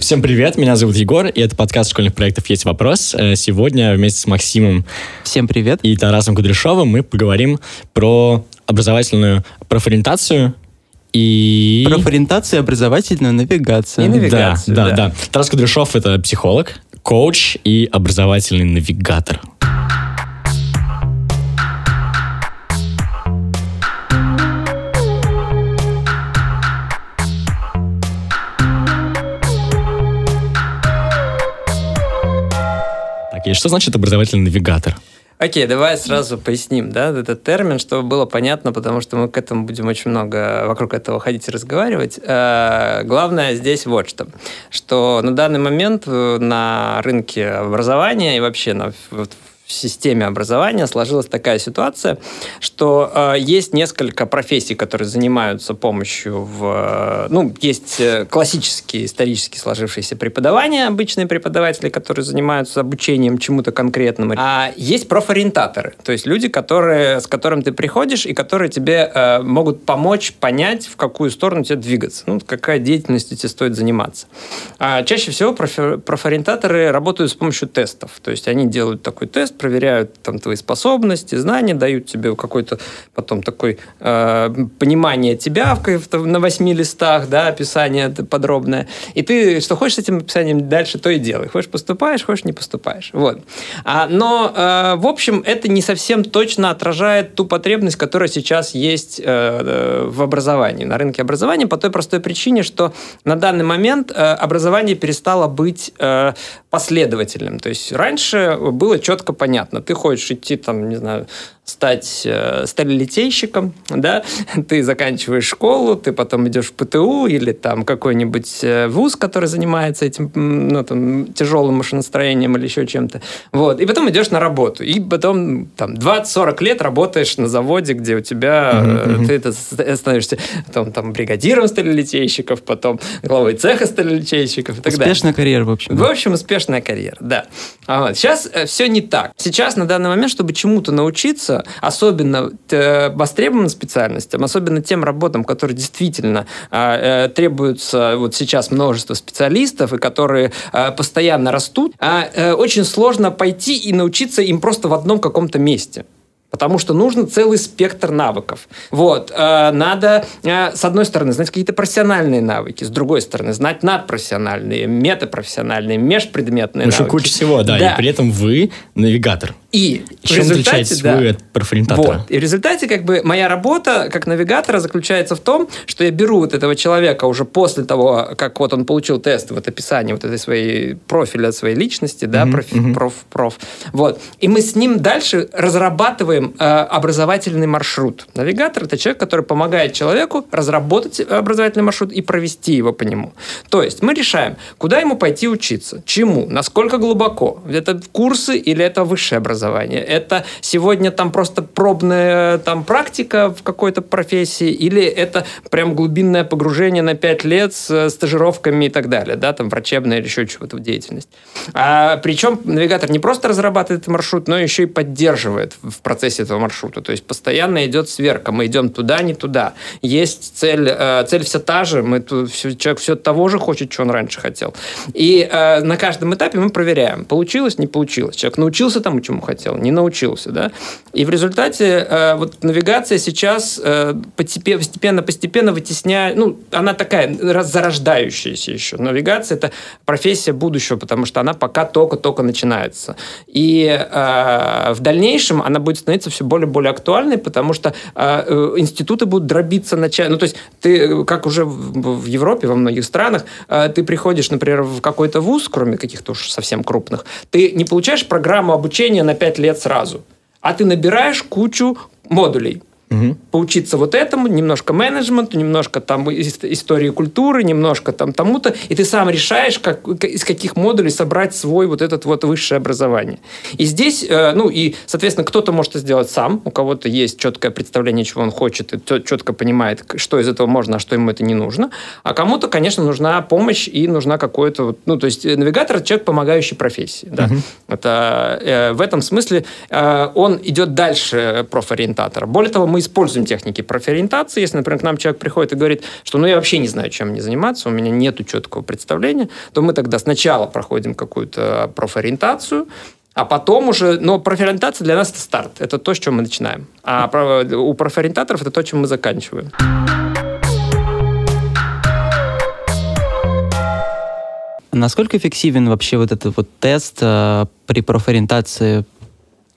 Всем привет, меня зовут Егор, и это подкаст школьных проектов «Есть вопрос». Э, сегодня вместе с Максимом Всем привет. и Тарасом Кудряшовым мы поговорим про образовательную профориентацию и... Профориентация, образовательная навигация. И навигацию, да, да, да. да. Тарас Кудряшов — это психолог, коуч и образовательный навигатор. И что значит образовательный навигатор? Окей, давай сразу поясним, да, этот термин, чтобы было понятно, потому что мы к этому будем очень много вокруг этого ходить и разговаривать. Э, Главное здесь вот что, что на данный момент э, на рынке образования и вообще на, в системе образования сложилась такая ситуация, что э, есть несколько профессий, которые занимаются помощью в... э, ну, есть э, классические, исторически сложившиеся преподавания, обычные преподаватели, которые занимаются обучением чему-то конкретному. А есть профориентаторы, то есть люди, которые, с которым ты приходишь и которые тебе э, могут помочь понять, в какую сторону тебе двигаться, ну, какая деятельность тебе стоит заниматься. А чаще всего профориентаторы работают с помощью тестов, то есть они делают такой тест, проверяют там твои способности, знания, дают тебе какой-то потом такой э, понимание тебя в, на восьми листах, да, описание подробное. И ты что хочешь с этим описанием дальше, то и делай. Хочешь поступаешь, хочешь не поступаешь. Вот. А, но, э, в общем, это не совсем точно отражает ту потребность, которая сейчас есть э, в образовании, на рынке образования, по той простой причине, что на данный момент э, образование перестало быть э, последовательным. То есть раньше было четко понятно, ты хочешь идти там, не знаю, стать э, сталелитейщиком, да, ты заканчиваешь школу, ты потом идешь в ПТУ или там какой-нибудь э, вуз, который занимается этим, ну, там, тяжелым машиностроением или еще чем-то, вот, и потом идешь на работу, и потом там 20-40 лет работаешь на заводе, где у тебя, э, ты это ст- становишься там, там бригадиром сталелитейщиков, потом главой цеха сталелитейщиков и так далее. Успешная карьера, в общем. В общем, успешная карьера, да. А вот. Сейчас все не так. Сейчас, на данный момент, чтобы чему-то научиться, особенно э, востребованным специальностям, особенно тем работам, которые действительно э, э, требуются вот сейчас множество специалистов, и которые э, постоянно растут, а, э, очень сложно пойти и научиться им просто в одном каком-то месте. Потому что нужно целый спектр навыков. Вот. э, Надо, э, с одной стороны, знать какие-то профессиональные навыки, с другой стороны, знать надпрофессиональные, метапрофессиональные, межпредметные В общем, навыки. куча всего, да, Да. и при этом вы навигатор. И в Чем результате, отличаетесь да, вы от профориентатора? вот. И в результате, как бы, моя работа как навигатора заключается в том, что я беру вот этого человека уже после того, как вот он получил тест, вот описание вот этой своей профиля, своей личности, да, Мгм, профи- мгм. проф, проф. Вот. И мы с ним дальше разрабатываем э, образовательный маршрут. Навигатор – это человек, который помогает человеку разработать образовательный маршрут и провести его по нему. То есть мы решаем, куда ему пойти учиться, чему, насколько глубоко. Это курсы или это высшее образование. Это сегодня там просто пробная там практика в какой-то профессии или это прям глубинное погружение на 5 лет с э, стажировками и так далее, да, там врачебная или еще чего-то деятельность. А, причем навигатор не просто разрабатывает маршрут, но еще и поддерживает в процессе этого маршрута. То есть постоянно идет сверка. Мы идем туда, не туда. Есть цель, э, цель вся та же. Мы человек все того же хочет, что он раньше хотел. И э, на каждом этапе мы проверяем, получилось, не получилось. Человек научился тому, чему хотел, не научился. Да? И в результате э, вот навигация сейчас э, постепе- постепенно, постепенно вытесняет, ну, она такая раз- зарождающаяся еще. Навигация – это профессия будущего, потому что она пока только-только начинается. И э, в дальнейшем она будет становиться все более и более актуальной, потому что э, э, институты будут дробиться на части. Ну, то есть ты, э, как уже в, в Европе, во многих странах, э, ты приходишь, например, в какой-то вуз, кроме каких-то уж совсем крупных, ты не получаешь программу обучения на 5 лет сразу, а ты набираешь кучу модулей Мгм. поучиться вот этому, немножко менеджменту, немножко там ис- истории культуры, немножко там тому-то, и ты сам решаешь, как, из каких модулей собрать свой вот этот вот высшее образование. И здесь, э, ну и, соответственно, кто-то может это сделать сам, у кого-то есть четкое представление, чего он хочет, и четко понимает, что из этого можно, а что ему это не нужно, а кому-то, конечно, нужна помощь и нужна какое-то, ну, то есть э, навигатор – это человек, помогающий профессии, да. Это, э, в этом смысле э, он идет дальше профориентатора. Более того, мы используем техники профориентации. Если, например, к нам человек приходит и говорит, что ну я вообще не знаю, чем мне заниматься, у меня нет четкого представления, то мы тогда сначала проходим какую-то профориентацию, а потом уже, но профориентация для нас это старт, это то, с чем мы начинаем. А у профориентаторов это то, чем мы заканчиваем. Насколько эффективен вообще вот этот вот тест э, при профориентации?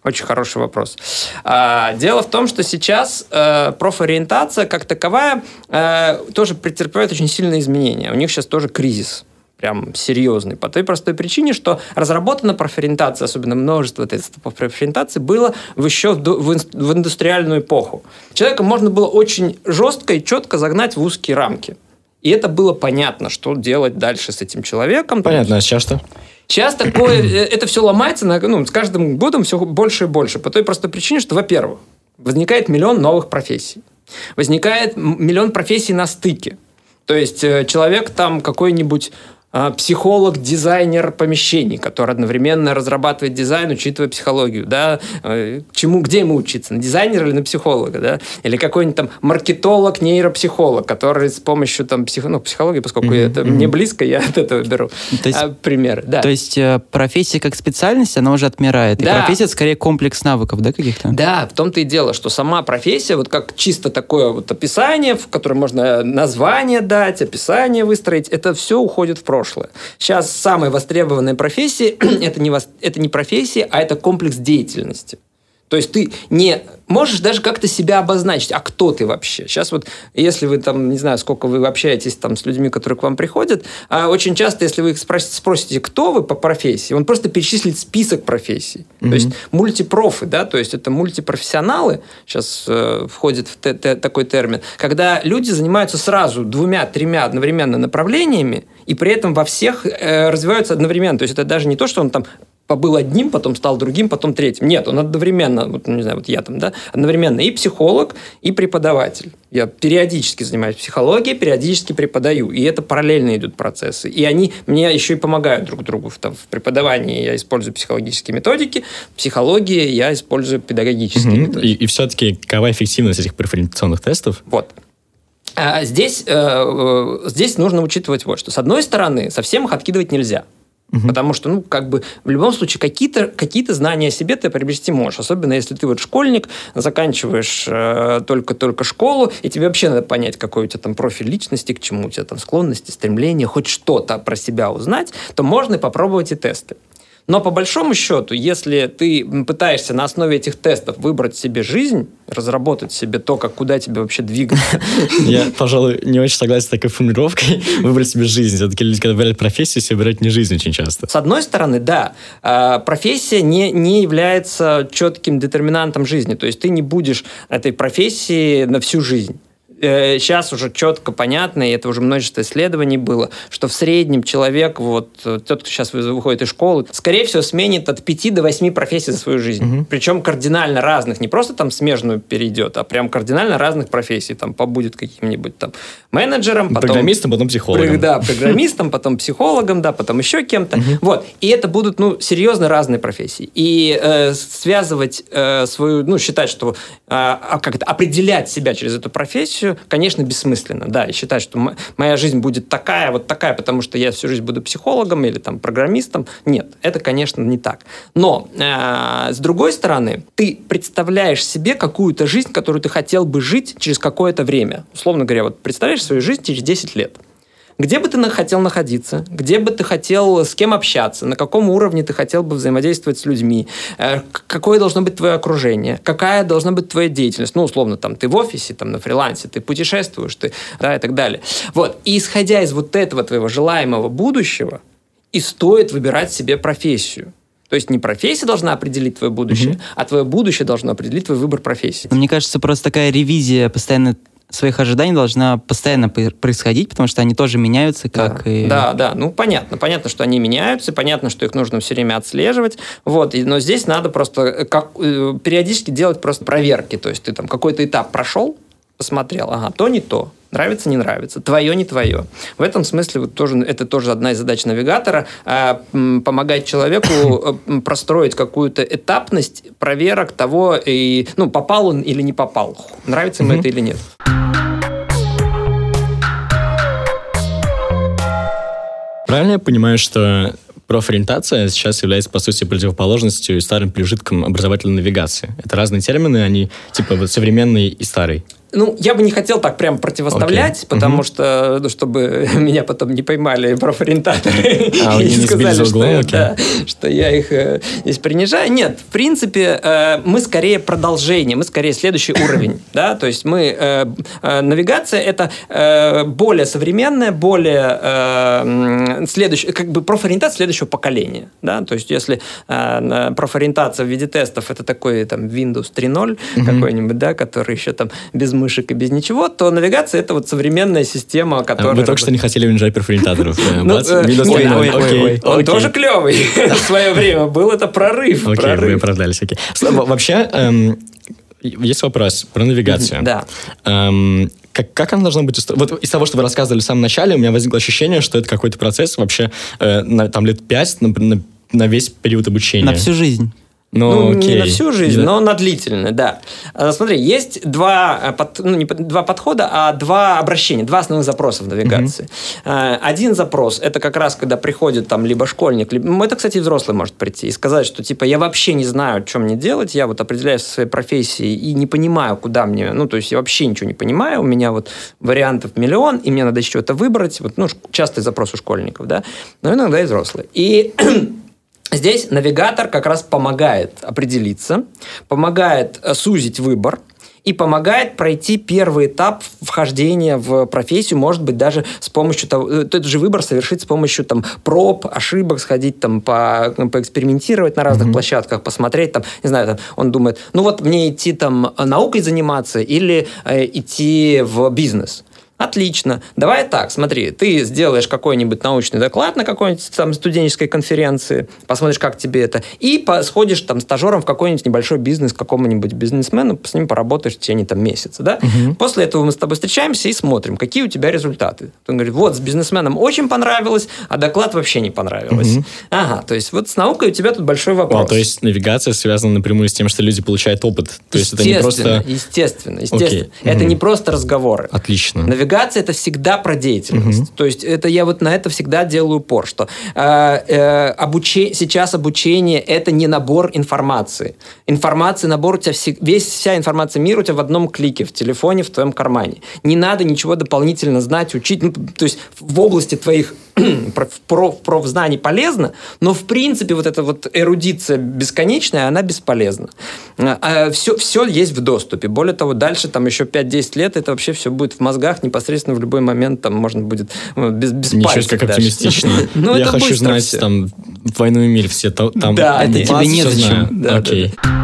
Очень хороший вопрос. А, дело в том, что сейчас э, профориентация как таковая э, тоже претерпевает очень сильные изменения. У них сейчас тоже кризис прям серьезный. По той простой причине, что разработана профориентация, особенно множество тестов профориентации, было еще в, в индустриальную эпоху. Человека можно было очень жестко и четко загнать в узкие рамки. И это было понятно, что делать дальше с этим человеком. Понятно, а сейчас что? Сейчас такое, э, это все ломается, ну, с каждым годом все больше и больше. По той простой причине, что, во-первых, возникает миллион новых профессий. Возникает миллион профессий на стыке. То есть э, человек там какой-нибудь психолог, дизайнер помещений, который одновременно разрабатывает дизайн, учитывая психологию, да, э, чему, где ему учиться, на дизайнера или на психолога, да, или какой-нибудь там маркетолог, нейропсихолог, который с помощью там псих... ну, психологии, поскольку mm-hmm. это мне близко, я от этого беру то есть, а, пример, да. То есть э, профессия как специальность, она уже отмирает, да. и профессия скорее комплекс навыков, да, каких-то? Да, в том-то и дело, что сама профессия, вот как чисто такое вот описание, в котором можно название дать, описание выстроить, это все уходит в прошлое прошлое. Сейчас самые востребованные профессии это не, это не профессии, а это комплекс деятельности. То есть ты не можешь даже как-то себя обозначить, а кто ты вообще? Сейчас вот, если вы там, не знаю, сколько вы общаетесь там с людьми, которые к вам приходят, а очень часто, если вы их спросите, спросите, кто вы по профессии, он просто перечислит список профессий. Mm-hmm. То есть мультипрофы, да, то есть это мультипрофессионалы, сейчас э, входит в т- т- такой термин, когда люди занимаются сразу двумя-тремя одновременно направлениями, и при этом во всех э, развиваются одновременно. То есть это даже не то, что он там побыл одним, потом стал другим, потом третьим. Нет, он одновременно, вот, ну, не знаю, вот я там, да, одновременно и психолог, и преподаватель. Я периодически занимаюсь психологией, периодически преподаю, и это параллельно идут процессы. И они мне еще и помогают друг другу. В, там, в преподавании я использую психологические методики, в психологии я использую педагогические угу. методики. И, и все-таки какова эффективность этих преференционных тестов? Вот. А здесь, э, э, здесь нужно учитывать вот что. С одной стороны, совсем их откидывать нельзя. Угу. Потому что, ну, как бы в любом случае какие-то какие знания о себе ты приобрести можешь. Особенно если ты вот школьник, заканчиваешь э, только-только школу, и тебе вообще надо понять, какой у тебя там профиль личности, к чему у тебя там склонности, стремления, хоть что-то про себя узнать, то можно попробовать и тесты. Но по большому счету, если ты пытаешься на основе этих тестов выбрать себе жизнь, разработать себе то, как куда тебе вообще двигаться. Я, пожалуй, не очень согласен с такой формулировкой. Выбрать себе жизнь. Все-таки люди, когда выбирают профессию, себе выбирают не жизнь очень часто. С одной стороны, да. А, профессия не, не является четким детерминантом жизни. То есть ты не будешь этой профессии на всю жизнь сейчас э, уже четко понятно, и это уже множество исследований было, что в среднем человек, вот тот, кто сейчас выходит из школы, скорее всего, сменит от 5 до 8 профессий за свою жизнь. Угу. Причем кардинально разных. Не просто там смежную перейдет, а прям кардинально разных профессий. Там побудет каким-нибудь там менеджером, потом... Программистом, потом психологом. Да, программистом, потом психологом, да, потом еще кем-то. Вот. И это будут, ну, серьезно разные профессии. И э, связывать э, свою, ну, считать, что э, как это, определять себя через эту профессию, конечно, бессмысленно, да, и считать, что моя жизнь будет такая, вот такая, потому что я всю жизнь буду психологом или там программистом. Нет, это, конечно, не так. Но, э, с другой стороны, ты представляешь себе какую-то жизнь, которую ты хотел бы жить через какое-то время. Условно говоря, вот представляешь свою жизнь через 10 лет. Где бы ты хотел находиться, где бы ты хотел с кем общаться, на каком уровне ты хотел бы взаимодействовать с людьми, э, какое должно быть твое окружение, какая должна быть твоя деятельность. Ну, условно, там, ты в офисе, там, на фрилансе, ты путешествуешь, ты, да, и так далее. Вот. И исходя из вот этого твоего желаемого будущего, и стоит выбирать себе профессию. То есть не профессия должна определить твое будущее, mm-hmm. а твое будущее должно определить твой выбор профессии. Мне кажется, просто такая ревизия постоянно своих ожиданий должна постоянно происходить, потому что они тоже меняются, как да, и... Да, да, ну понятно, понятно, что они меняются, понятно, что их нужно все время отслеживать, вот, но здесь надо просто э, как, э, периодически делать просто проверки, то есть ты там какой-то этап прошел, посмотрел, ага, то не то, нравится, не нравится, твое, не твое. В этом смысле вот тоже, это тоже одна из задач навигатора, э, помогать человеку э, простроить какую-то этапность проверок того, и, ну, попал он или не попал, нравится ему это или нет. Правильно я понимаю, что профориентация сейчас является, по сути, противоположностью и старым пережитком образовательной навигации? Это разные термины, они типа вот современный и старый. Ну, я бы не хотел так прям противоставлять, okay. потому угу. что, ну, чтобы меня потом не поймали профориентаторы а, и не сказали, что, okay. да, что я их э, здесь принижаю. Нет, в принципе, э, мы скорее продолжение, мы скорее следующий уровень, да, то есть мы, э, э, навигация это э, более современная, более э, следующая, как бы профориентация следующего поколения, да, то есть если э, профориентация в виде тестов это такой там Windows 3.0 угу. какой-нибудь, да, который еще там без мышек и без ничего, то навигация это вот современная система, которая... Вы только что не хотели унижать профориентаторов. Ну, э, он тоже клевый в свое время. Был это прорыв. Окей, вы оправдались. Вообще, эм, есть вопрос про навигацию. Да. Эм, как, как она должна быть устроена? Вот из того, что вы рассказывали в самом начале, у меня возникло ощущение, что это какой-то процесс вообще э, на, там лет пять на, на, на весь период обучения. На всю жизнь. Ну, ну не на всю жизнь, да. но на длительное, да. А, смотри, есть два, э, под, ну, не два подхода, а два обращения, два основных запроса в навигации. Угу. Один запрос – это как раз, когда приходит там либо школьник, либо... Ну, это, кстати, взрослый может прийти и сказать, что типа я вообще не знаю, что мне делать, я вот определяюсь со своей профессией и не понимаю, куда мне, ну, то есть я вообще ничего не понимаю, у меня вот вариантов миллион, и мне надо еще это выбрать. Вот, ну, частый запрос у школьников, да, но иногда и взрослые. И Здесь навигатор как раз помогает определиться, помогает э, сузить выбор, и помогает пройти первый этап вхождения в профессию, может быть, даже с помощью того, этот же выбор совершить с помощью там проб, ошибок, сходить там по, поэкспериментировать на разных mm-hmm. площадках, посмотреть там, не знаю, там, он думает, ну вот мне идти там наукой заниматься или э, идти в бизнес. Отлично. Давай так, смотри, ты сделаешь какой-нибудь научный доклад на какой-нибудь там студенческой конференции, посмотришь, как тебе это, и сходишь там стажером в какой-нибудь небольшой бизнес какому-нибудь бизнесмену, с ним поработаешь в течение там месяца, да? Угу. После этого мы с тобой встречаемся и смотрим, какие у тебя результаты. Он говорит, вот, с бизнесменом очень понравилось, а доклад вообще не понравилось. Угу. Ага, то есть вот с наукой у тебя тут большой вопрос. А, то есть навигация связана напрямую с тем, что люди получают опыт. То есть это не просто... Естественно, естественно. Окей. Это угу. не просто разговоры. Отлично навигация это всегда про деятельность. Угу. То есть это я вот на это всегда делаю упор, что э, э, обучение, сейчас обучение это не набор информации. Информация, набор у тебя вся, весь вся информация мира у тебя в одном клике в телефоне в твоем кармане. Не надо ничего дополнительно знать, учить. Ну, то есть в области твоих проф, профзнаний полезно, но в принципе вот эта вот эрудиция бесконечная, она бесполезна. А все, все есть в доступе. Более того, дальше там еще 5-10 лет это вообще все будет в мозгах непосредственно в любой момент там можно будет ну, без, без Ничего пальцев как оптимистично. Ну, Я хочу знать там «Войну и мир», все там... Да, это тебе незачем. Окей. в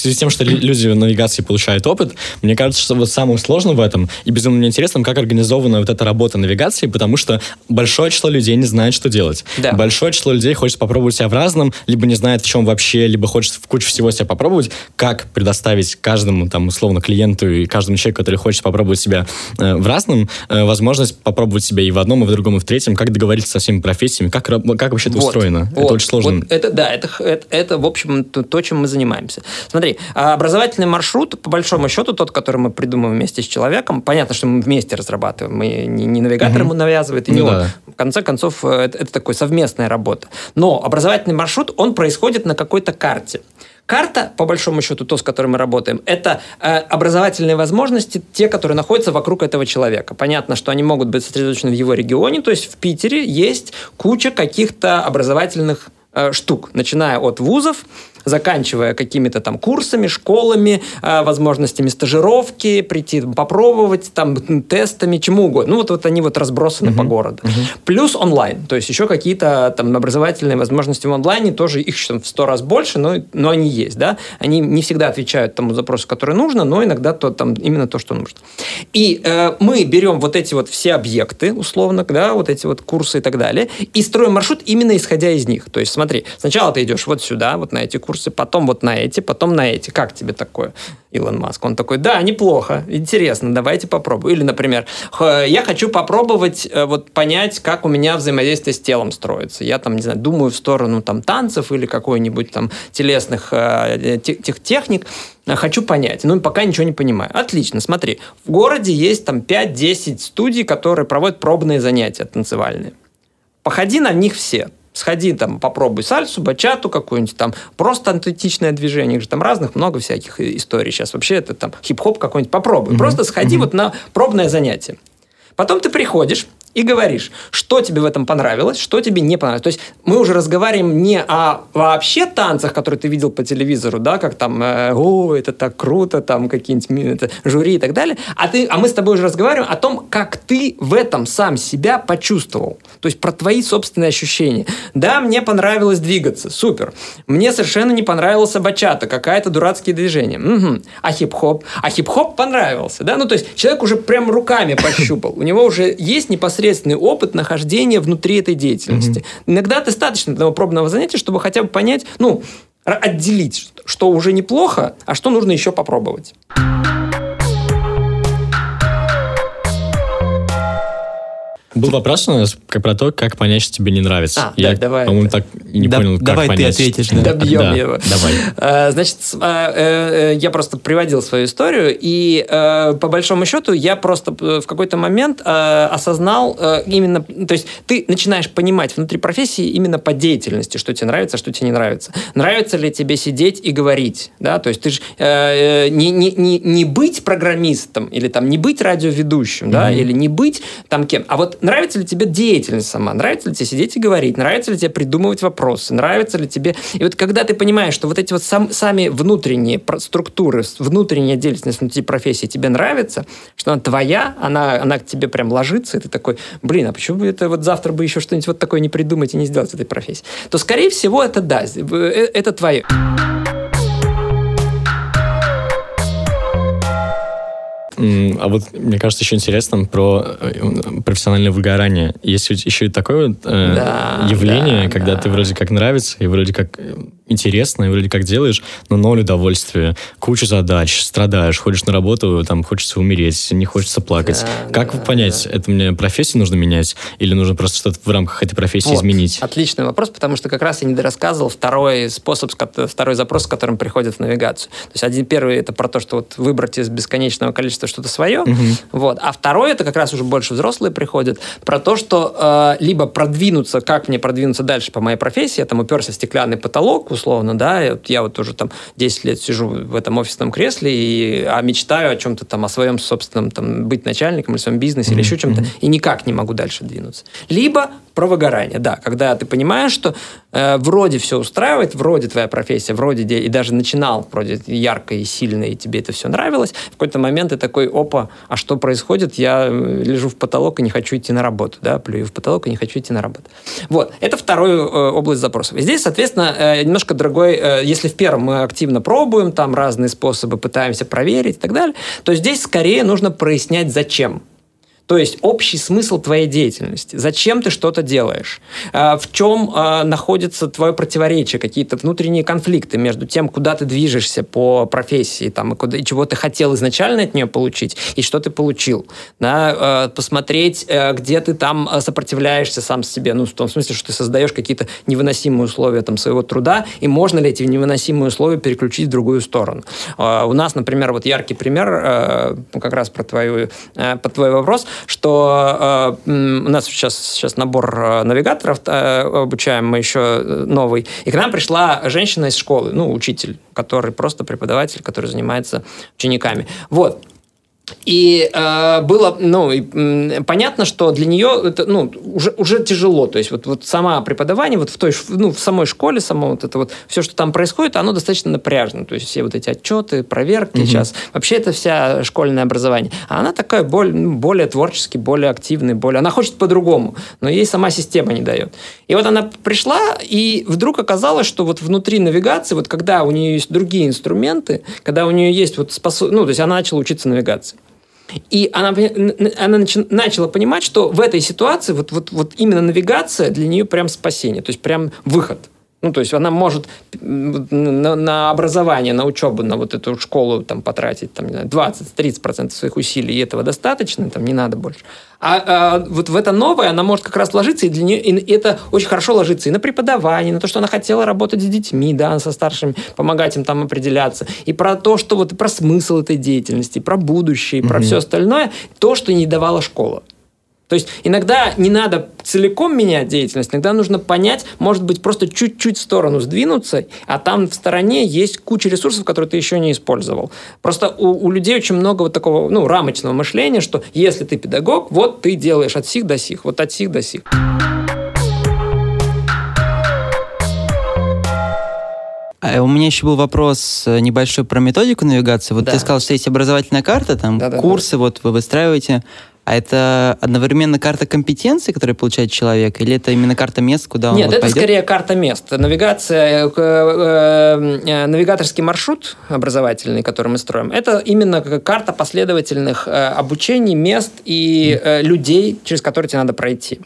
связи с тем, что люди в навигации получают опыт, мне кажется, что вот самым сложным в этом и безумно интересным, как организована вот эта работа навигации, потому что большое число людей не знает, что делать. Да. Большое число людей хочет попробовать себя в разном, либо не знает в чем вообще, либо хочет в кучу всего себя попробовать. Как предоставить каждому, там, условно, клиенту и каждому человеку, который хочет попробовать себя э, в разном, э, возможность попробовать себя и в одном, и в другом, и в третьем, как договориться со всеми профессиями, как, как вообще это вот, устроено. Вот, это очень сложно. Вот это, да, это, это, это, в общем, то, то, чем мы занимаемся. Смотри, Смотри, а образовательный маршрут, по большому счету, тот, который мы придумываем вместе с человеком, понятно, что мы вместе разрабатываем, мы не, не навигатор ему навязывает, и не ну, он. Да. В конце концов, э, это, это такой совместная работа. Но образовательный маршрут, он происходит на какой-то карте. Карта, по большому счету, то, с которой мы работаем, это э, образовательные возможности, те, которые находятся вокруг этого человека. Понятно, что они могут быть сосредоточены в его регионе, то есть в Питере есть куча каких-то образовательных э, штук, начиная от вузов, заканчивая какими-то там курсами, школами, э, возможностями стажировки, прийти попробовать, там, тестами, чему угодно. Ну, вот, вот они вот разбросаны uh-huh. по городу. Uh-huh. Плюс онлайн, то есть еще какие-то там образовательные возможности в онлайне, тоже их в сто раз больше, но, но они есть, да. Они не всегда отвечают тому запросу, который нужно, но иногда то, там, именно то, что нужно. И э, мы берем вот эти вот все объекты, условно, да, вот эти вот курсы и так далее, и строим маршрут именно исходя из них. То есть смотри, сначала ты идешь вот сюда, вот на эти курсы, курсы, потом вот на эти, потом на эти. Как тебе такое, Илон Маск? Он такой, да, неплохо, интересно, давайте попробуем. Или, например, я хочу попробовать э, вот понять, как у меня взаимодействие с телом строится. Я там, не знаю, думаю в сторону там танцев или какой-нибудь там телесных э, тех техник, хочу понять, но пока ничего не понимаю. Отлично, смотри, в городе есть там 5-10 студий, которые проводят пробные занятия танцевальные. Походи на них все. Сходи там, попробуй сальсу, бачату какую-нибудь, там просто антитичное движение, их же там разных много всяких историй сейчас. Вообще это там хип-хоп какой-нибудь попробуй. Mm-hmm. Просто сходи mm-hmm. вот на пробное занятие. Потом ты приходишь, и говоришь, что тебе в этом понравилось, что тебе не понравилось. То есть мы уже разговариваем не о вообще танцах, которые ты видел по телевизору, да, как там, э, о, это так круто, там какие-нибудь это, жюри и так далее, а, ты, а мы с тобой уже разговариваем о том, как ты в этом сам себя почувствовал. То есть про твои собственные ощущения. Да, мне понравилось двигаться, супер. Мне совершенно не понравилась бачата, какая-то дурацкие движения. Угу. А хип-хоп? А хип-хоп понравился, да? Ну, то есть человек уже прям руками пощупал. У него уже есть непосредственно непосредственный опыт нахождения внутри этой деятельности. Mm-hmm. Иногда достаточно этого пробного занятия, чтобы хотя бы понять, ну, отделить, что уже неплохо, а что нужно еще попробовать. Был вопрос у нас про то, как понять, что тебе не нравится. А, Я, да, давай. По-моему, так и не да, понял, как давай понять. Давай ты ответишь. Да. Добьем да, его. Давай. А, значит, а, э, я просто приводил свою историю, и э, по большому счету я просто в какой-то момент э, осознал именно... То есть ты начинаешь понимать внутри профессии именно по деятельности, что тебе нравится, что тебе не нравится. Нравится ли тебе сидеть и говорить, да? То есть ты же не, не, не, не быть программистом или там не быть радиоведущим, mm-hmm. да, или не быть там кем, а вот нравится ли тебе деятельность сама, нравится ли тебе сидеть и говорить, нравится ли тебе придумывать вопросы, нравится ли тебе... И вот когда ты понимаешь, что вот эти вот сам, сами внутренние структуры, внутренняя деятельность внутри профессии тебе нравится, что она твоя, она, она к тебе прям ложится, и ты такой, блин, а почему бы это вот завтра бы еще что-нибудь вот такое не придумать и не сделать этой профессии? То, скорее всего, это да, э, это твое. А вот мне кажется еще интересно про э, профессиональное выгорание. Есть еще и такое вот э, да, явление, да, когда да. ты вроде как нравится и вроде как э, интересно, и вроде как делаешь, но ноль удовольствия, куча задач, страдаешь, ходишь на работу, там хочется умереть, не хочется плакать. Да, как да, понять, да. это мне профессию нужно менять или нужно просто что-то в рамках этой профессии вот. изменить? Отличный вопрос, потому что как раз я не дорассказывал второй способ, второй запрос, с которым приходят в навигацию. То есть один первый это про то, что вот выбрать из бесконечного количества что-то свое. Угу. Вот. А второе, это как раз уже больше взрослые приходят, про то, что э, либо продвинуться, как мне продвинуться дальше по моей профессии, я там уперся в стеклянный потолок, условно, да, я, я вот уже там 10 лет сижу в этом офисном кресле и а мечтаю о чем-то там, о своем собственном, там, быть начальником или своем бизнесе mm-hmm. или еще чем-то, и никак не могу дальше двинуться. Либо про выгорание, да, когда ты понимаешь, что э, вроде все устраивает, вроде твоя профессия, вроде и даже начинал вроде ярко и сильно, и тебе это все нравилось, в какой-то момент ты такой, опа, а что происходит? Я э, лежу в потолок и не хочу идти на работу, да, плюю в потолок и не хочу идти на работу. Вот, это вторая э, область запросов. И здесь, соответственно, э, немножко другой, э, если в первом мы активно пробуем, там разные способы пытаемся проверить и так далее, то здесь скорее нужно прояснять, зачем. То есть общий смысл твоей деятельности. Зачем ты что-то делаешь? А, в чем а, находится твое противоречие, какие-то внутренние конфликты между тем, куда ты движешься по профессии, там, и, куда, и чего ты хотел изначально от нее получить, и что ты получил. Да? А, посмотреть, э, где ты там сопротивляешься сам себе, ну, в том смысле, что ты создаешь какие-то невыносимые условия там, своего труда, и можно ли эти невыносимые условия переключить в другую сторону. У нас, например, вот яркий пример, э, как раз про твою, э, по твой вопрос – что э, у нас сейчас, сейчас набор э, навигаторов э, обучаем, мы еще новый, и к нам пришла женщина из школы, ну, учитель, который просто преподаватель, который занимается учениками. Вот. И э, было, ну, и, понятно, что для нее это, ну, уже, уже тяжело. То есть вот, вот сама преподавание, вот в той, ну, в самой школе, само вот это вот, все, что там происходит, оно достаточно напряжно. То есть все вот эти отчеты, проверки угу. сейчас. Вообще это вся школьное образование. А она такая более, ну, более творческий, более активный, более... Она хочет по-другому, но ей сама система не дает. И вот она пришла, и вдруг оказалось, что вот внутри навигации, вот когда у нее есть другие инструменты, когда у нее есть вот способ... Ну, то есть она начала учиться навигации. И она, она начала понимать, что в этой ситуации вот, вот, вот именно навигация для нее прям спасение, то есть прям выход. Ну, то есть она может на, на образование, на учебу, на вот эту школу там, потратить там, 20-30% своих усилий, и этого достаточно, там не надо больше. А, а вот в это новое она может как раз ложиться, и для нее и это очень хорошо ложится и на преподавание, на то, что она хотела работать с детьми, да, со старшими, помогать им там определяться, и про то, что вот и про смысл этой деятельности, и про будущее, и про mm-hmm. все остальное, то, что не давала школа. То есть иногда не надо целиком менять деятельность, иногда нужно понять, может быть, просто чуть-чуть в сторону сдвинуться, а там в стороне есть куча ресурсов, которые ты еще не использовал. Просто у, у людей очень много вот такого ну, рамочного мышления, что если ты педагог, вот ты делаешь от сих до сих, вот от сих до сих. А у меня еще был вопрос э, небольшой про методику навигации. Вот да. ты сказал, что есть образовательная карта, там да, курсы, да. вот вы выстраиваете. А это одновременно карта компетенций, которые получает человек, или это именно карта мест, куда он Нет, вот это пойдет? скорее карта мест. Навигация, э, э, э, навигаторский маршрут образовательный, который мы строим, это именно карта последовательных э, обучений, мест и э, людей, через которые тебе надо пройти.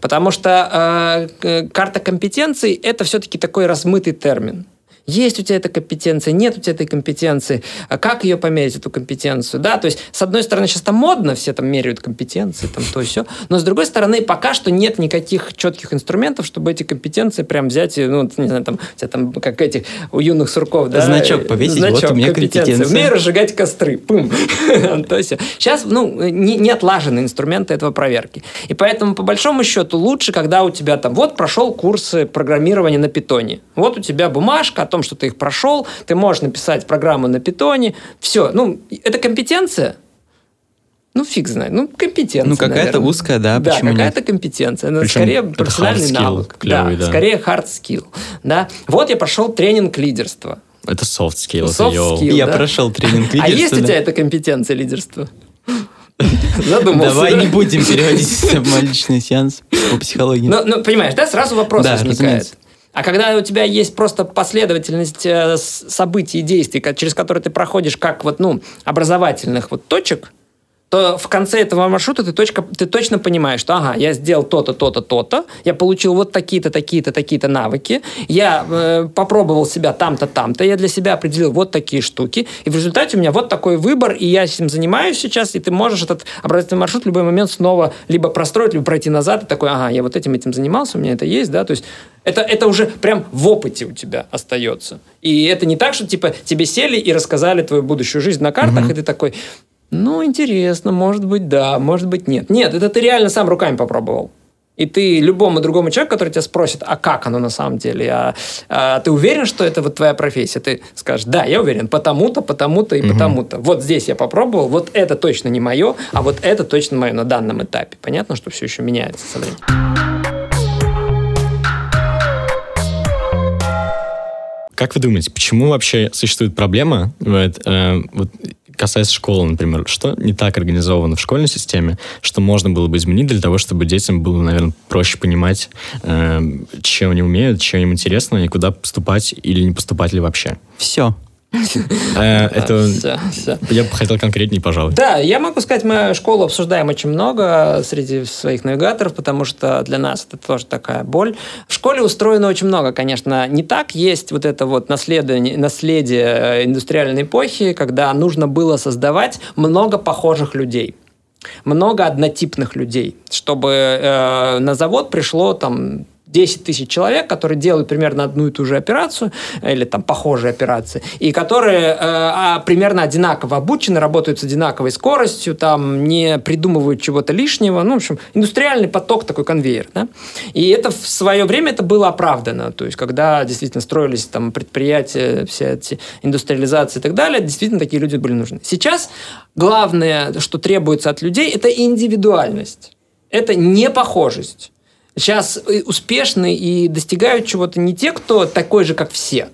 Потому что э, карта компетенций это все-таки такой размытый термин. Есть у тебя эта компетенция, нет у тебя этой компетенции, а как ее померить, эту компетенцию, да, то есть, с одной стороны, сейчас там модно, все там меряют компетенции, там то и все, но с другой стороны, пока что нет никаких четких инструментов, чтобы эти компетенции прям взять и, ну, не знаю, там, у тебя там, как этих, у юных сурков, да, значок повесить, значок, вот у меня компетенция. Умею разжигать костры, пум, то есть, сейчас, ну, не, не отлажены инструменты этого проверки, и поэтому, по большому счету, лучше, когда у тебя там, вот, прошел курсы программирования на питоне, вот у тебя бумажка о том, том, что ты их прошел, ты можешь написать программу на питоне, все. Ну, это компетенция, ну, фиг знает. Ну, компетенция. Ну, какая-то узкая, да, Да, какая-то компетенция. Но скорее профессиональный навык. Клевый, да, да, скорее hard skill. Да. Вот я прошел тренинг лидерства. Это soft skill. Soft skill я да? прошел тренинг лидерства. А есть у тебя эта компетенция лидерства? Задумался. Давай не будем переводить в мой личный сеанс по психологии. Ну, ну понимаешь, да, сразу вопрос возникает. А когда у тебя есть просто последовательность э, событий и действий, через которые ты проходишь как вот, ну, образовательных вот точек, то в конце этого маршрута ты, точка, ты точно понимаешь, что ага, я сделал то-то, то-то, то-то, я получил вот такие-то, такие-то, такие-то навыки, я э, попробовал себя там-то, там-то, я для себя определил вот такие штуки, и в результате у меня вот такой выбор, и я этим занимаюсь сейчас, и ты можешь этот образовательный маршрут в любой момент снова либо простроить, либо пройти назад, и такой, ага, я вот этим этим занимался, у меня это есть, да, то есть это, это уже прям в опыте у тебя остается. И это не так, что типа тебе сели и рассказали твою будущую жизнь на картах, mm-hmm. и ты такой, ну, интересно, может быть, да, может быть, нет. Нет, это ты реально сам руками попробовал. И ты любому другому человеку, который тебя спросит, а как оно на самом деле, а, а ты уверен, что это вот твоя профессия? Ты скажешь, да, я уверен, потому-то, потому-то и угу. потому-то. Вот здесь я попробовал, вот это точно не мое, а вот это точно мое на данном этапе. Понятно, что все еще меняется со временем. Как вы думаете, почему вообще существует проблема вот, э, вот, касаясь школы, например, что не так организовано в школьной системе, что можно было бы изменить для того, чтобы детям было, наверное, проще понимать, э, чем они умеют, чем им интересно, и куда поступать или не поступать ли вообще? Все. Э, это я бы хотел конкретнее, пожалуй. Да, я могу сказать, мы школу обсуждаем очень много среди своих навигаторов, потому что для нас это тоже такая боль. В школе устроено очень много, конечно, не так. Есть вот это вот наследие, наследие э, индустриальной эпохи, когда нужно было создавать много похожих людей много однотипных людей, чтобы э, на завод пришло там 10 тысяч человек, которые делают примерно одну и ту же операцию, или там похожие операции, и которые э, а, примерно одинаково обучены, работают с одинаковой скоростью, там не придумывают чего-то лишнего. Ну, в общем, индустриальный поток, такой конвейер. Да? И это в свое время это было оправдано. То есть, когда действительно строились там предприятия, все эти индустриализации и так далее, действительно такие люди были нужны. Сейчас главное, что требуется от людей, это индивидуальность. Это непохожесть. Сейчас э, успешны и достигают чего-то не те, кто такой же, как все,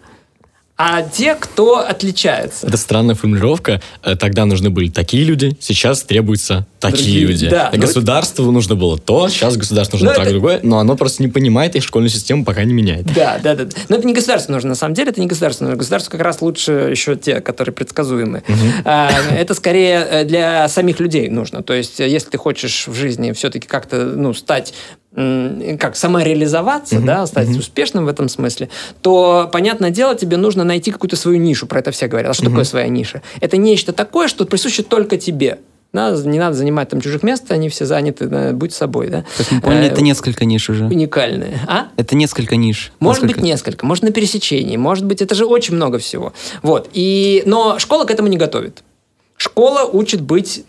а те, кто отличается. Это странная формулировка. Э, тогда нужны были такие люди, сейчас требуются такие другие. люди. Да, ну, государству нужно было то, сейчас государству нужно ну, так это... другое, но оно просто не понимает их школьную систему, пока не меняет. Да, да, да. Но это не государство нужно, на самом деле, это не государство нужно. Государство как раз лучше еще те, которые предсказуемы. Угу. Это скорее э, для самих людей нужно. То есть, если ты хочешь в жизни все-таки как-то ну, стать как самореализоваться, uh-huh, да, стать uh-huh. успешным в этом смысле, то, понятное дело, тебе нужно найти какую-то свою нишу. Про это все говорят. А что uh-huh. такое своя ниша? Это нечто такое, что присуще только тебе. Надо, не надо занимать там чужих мест, они все заняты, да, будь собой, да. Как мы поняли, э, это несколько ниш уже. Уникальные. А? Это несколько ниш. Может несколько. быть, несколько. Может, на пересечении. Может быть, это же очень много всего. Вот. И, но школа к этому не готовит. Школа учит быть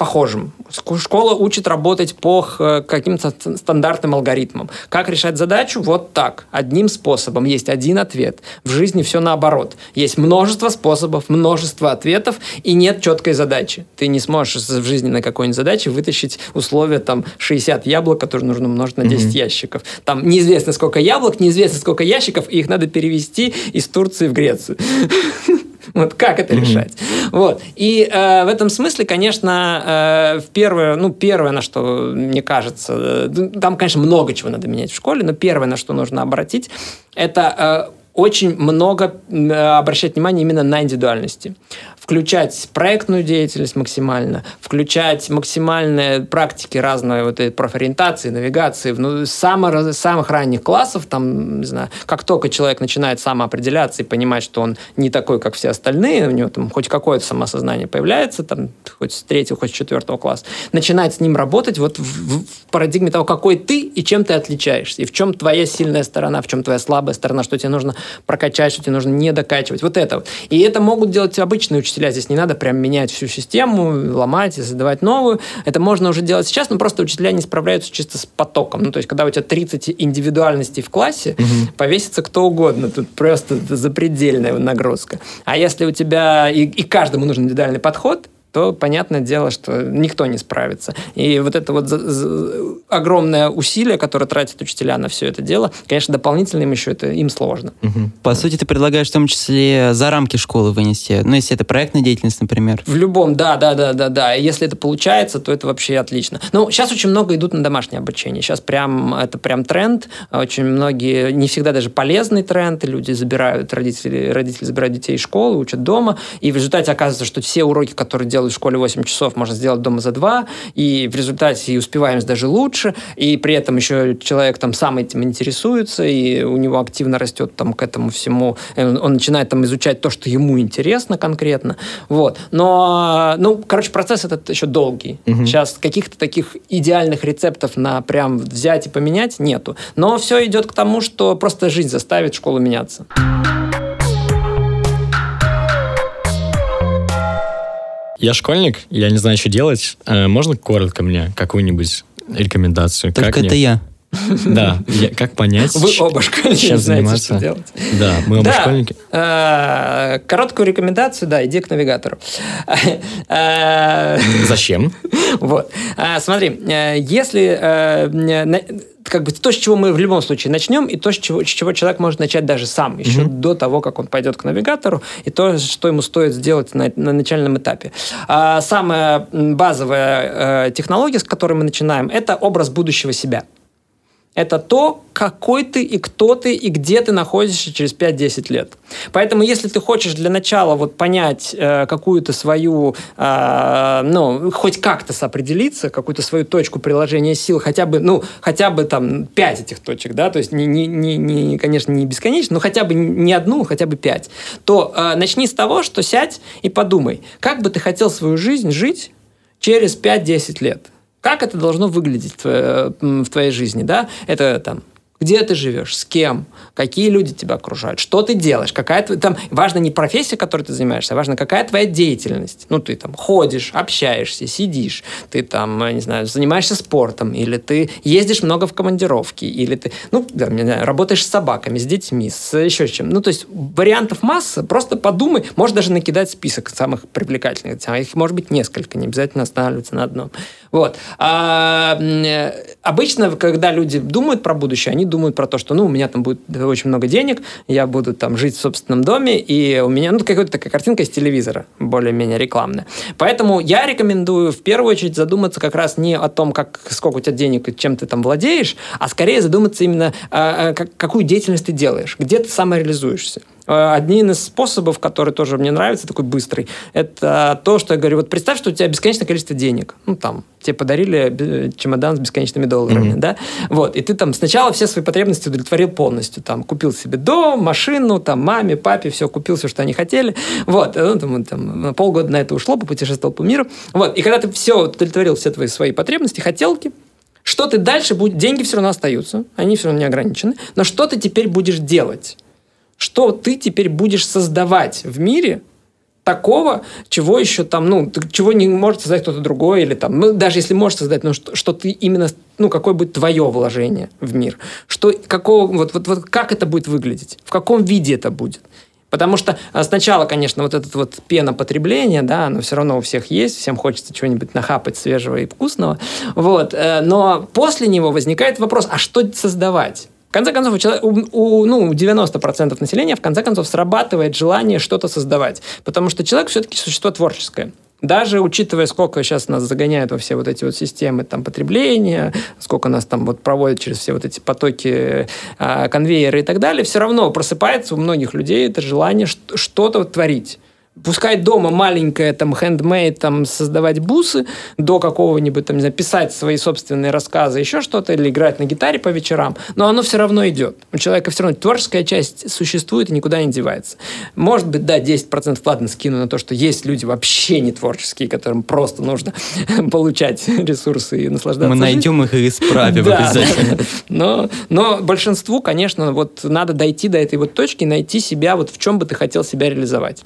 похожим. Школа учит работать по каким-то стандартным алгоритмам. Как решать задачу? Вот так. Одним способом. Есть один ответ. В жизни все наоборот. Есть множество способов, множество ответов, и нет четкой задачи. Ты не сможешь в жизни на какой-нибудь задаче вытащить условия там 60 яблок, которые нужно умножить на 10 mm-hmm. ящиков. Там неизвестно сколько яблок, неизвестно сколько ящиков, и их надо перевести из Турции в Грецию. Вот как это mm-hmm. решать? Вот. И э, в этом смысле, конечно, э, первое, ну, первое, на что, мне кажется, э, там, конечно, много чего надо менять в школе, но первое, на что нужно обратить, это э, очень много обращать внимание именно на индивидуальности. Включать проектную деятельность максимально, включать максимальные практики разной вот этой профориентации, навигации, ну, самых, самых ранних классов, там, не знаю, как только человек начинает самоопределяться и понимать, что он не такой, как все остальные, у него там хоть какое-то самосознание появляется, там, хоть с третьего, хоть с четвертого класса, начинать с ним работать вот в, в парадигме того, какой ты и чем ты отличаешься, и в чем твоя сильная сторона, в чем твоя слабая сторона, что тебе нужно прокачать, что тебе нужно не докачивать. Вот это вот. И это могут делать обычные учителя. Здесь не надо прям менять всю систему, ломать и создавать новую. Это можно уже делать сейчас, но просто учителя не справляются чисто с потоком. Ну, то есть, когда у тебя 30 индивидуальностей в классе, угу. повесится кто угодно. Тут просто запредельная нагрузка. А если у тебя и, и каждому нужен индивидуальный подход, то понятное дело, что никто не справится. И вот это вот огромное усилие, которое тратят учителя на все это дело, конечно, дополнительно им еще это им сложно. Угу. По сути, ты предлагаешь в том числе за рамки школы вынести, ну, если это проектная деятельность, например. В любом, да, да, да, да, да. Если это получается, то это вообще отлично. Ну, сейчас очень много идут на домашнее обучение. Сейчас прям, это прям тренд. Очень многие, не всегда даже полезный тренд, люди забирают, родители, родители забирают детей из школы, учат дома, и в результате оказывается, что все уроки, которые делают делать в школе 8 часов, можно сделать дома за 2, и в результате и успеваемость даже лучше, и при этом еще человек там сам этим интересуется, и у него активно растет там к этому всему, он, он начинает там изучать то, что ему интересно конкретно, вот. Но, ну, короче, процесс этот еще долгий. Угу. Сейчас каких-то таких идеальных рецептов на прям взять и поменять нету. Но все идет к тому, что просто жизнь заставит школу меняться. Я школьник, я не знаю, что делать. Э, можно коротко мне какую-нибудь рекомендацию? Только как это мне? я. Да, я, как понять, Вы оба школьники, чем заниматься. что делать. Да, мы оба да, школьники. Э, короткую рекомендацию, да, иди к навигатору. Э, Зачем? Вот. Э, смотри, если как бы то, с чего мы в любом случае начнем, и то, с чего, с чего человек может начать даже сам, еще mm-hmm. до того, как он пойдет к навигатору, и то, что ему стоит сделать на, на начальном этапе. А самая базовая э, технология, с которой мы начинаем, это образ будущего себя. Это то, какой ты и кто ты, и где ты находишься через 5-10 лет. Поэтому, если ты хочешь для начала вот понять э, какую-то свою, э, ну, хоть как-то определиться, какую-то свою точку приложения сил, хотя бы, ну, хотя бы там 5 этих точек, да, то есть, не, не, не, не, конечно, не бесконечно, но хотя бы не одну, хотя бы 5, то э, начни с того, что сядь и подумай, как бы ты хотел свою жизнь жить через 5-10 лет. Как это должно выглядеть в твоей жизни, да? Это там где ты живешь, с кем, какие люди тебя окружают, что ты делаешь, какая там важно не профессия, которой ты занимаешься, а важно какая твоя деятельность. Ну ты там ходишь, общаешься, сидишь, ты там не знаю занимаешься спортом, или ты ездишь много в командировки, или ты ну да, не знаю, работаешь с собаками, с детьми, с еще чем. Ну то есть вариантов масса. Просто подумай, можешь даже накидать список самых привлекательных, их может быть несколько, не обязательно останавливаться на одном. Вот. А, обычно, когда люди думают про будущее, они думают про то, что, ну, у меня там будет очень много денег, я буду там жить в собственном доме, и у меня, ну, какая-то такая картинка из телевизора, более-менее рекламная. Поэтому я рекомендую в первую очередь задуматься как раз не о том, как, сколько у тебя денег и чем ты там владеешь, а скорее задуматься именно, а, а, как, какую деятельность ты делаешь, где ты самореализуешься. Э, один из способов, который тоже мне нравится, такой быстрый, это то, что я говорю, вот представь, что у тебя бесконечное количество денег. Ну, там, тебе подарили чемодан с бесконечными долларами, mm-hmm. да? Вот, и ты там сначала все свои потребности удовлетворил полностью. Там, купил себе дом, машину, там, маме, папе, все, купил все, что они хотели. Вот, ну, там, там, полгода на это ушло, попутешествовал по миру. Вот, и когда ты все удовлетворил все твои свои потребности, хотелки, что ты дальше будешь... Деньги все равно остаются, они все равно не ограничены, но что ты теперь будешь делать? Что ты теперь будешь создавать в мире такого, чего еще там, ну, чего не может создать кто-то другой, или там, ну, даже если можешь создать, но что, что ты именно, ну, какое будет твое вложение в мир, что, какого, вот, вот, вот как это будет выглядеть, в каком виде это будет. Потому что а, сначала, конечно, вот этот вот пена потребления, да, оно все равно у всех есть, всем хочется чего-нибудь нахапать свежего и вкусного, вот, э, но после него возникает вопрос, а что создавать? В конце концов, у, человека, у, ну, 90% населения, в конце концов, срабатывает желание что-то создавать. Потому что человек все-таки существо творческое. Даже учитывая, сколько сейчас нас загоняют во все вот эти вот системы там, потребления, сколько нас там вот проводят через все вот эти потоки, э, конвейеры и так далее, все равно просыпается у многих людей это желание что-то творить пускай дома маленькое, там, хендмейд, там, создавать бусы, до какого-нибудь, там, не знаю, писать свои собственные рассказы, еще что-то, или играть на гитаре по вечерам, но оно все равно идет. У человека все равно творческая часть существует и никуда не девается. Может быть, да, 10% ладно скину на то, что есть люди вообще не творческие, которым просто нужно получать ресурсы и наслаждаться Мы найдем их и исправим обязательно. Но, но большинству, конечно, вот надо дойти до этой вот точки, найти себя, вот в чем бы ты хотел себя реализовать.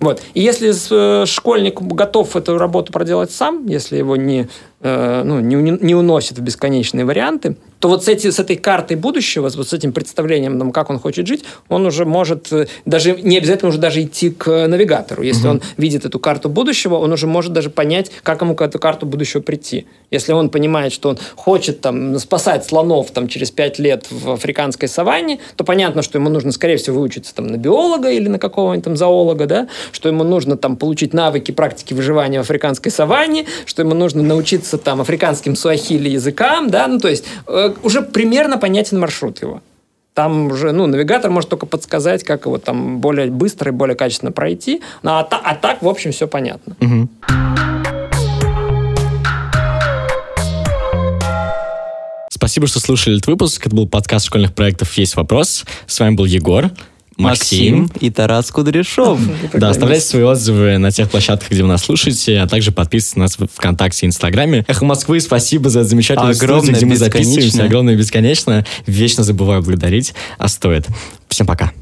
Вот. И если э, школьник готов эту работу проделать сам, если его не, э, ну, не, не уносит в бесконечные варианты, то вот с, эти, с этой картой будущего, вот с этим представлением, там, как он хочет жить, он уже может э, даже не обязательно уже даже идти к навигатору. Если угу. он видит эту карту будущего, он уже может даже понять, как ему к эту карту будущего прийти. Если он понимает, что он хочет там, спасать слонов там, через пять лет в африканской саванне, то понятно, что ему нужно, скорее всего, выучиться там, на биолога или на какого-нибудь там зоолога, да? что ему нужно там, получить навыки практики выживания в африканской саванне, что ему нужно научиться там, африканским суахили языкам, да? ну, то есть э, уже примерно понятен маршрут его. Там уже, ну, навигатор может только подсказать, как его там более быстро и более качественно пройти. Ну, а, а так, в общем, все понятно. Угу. Спасибо, что слушали этот выпуск. Это был подкаст школьных проектов «Есть вопрос». С вами был Егор. Максим, Максим и Тарас Кудряшов. Да, оставляйте свои отзывы на тех площадках, где вы нас слушаете, а также подписывайтесь на нас в ВКонтакте и Инстаграме. Эхо Москвы, спасибо за замечательную Огромное, студию, где мы записываемся. Огромное бесконечно. Вечно забываю благодарить, а стоит. Всем пока.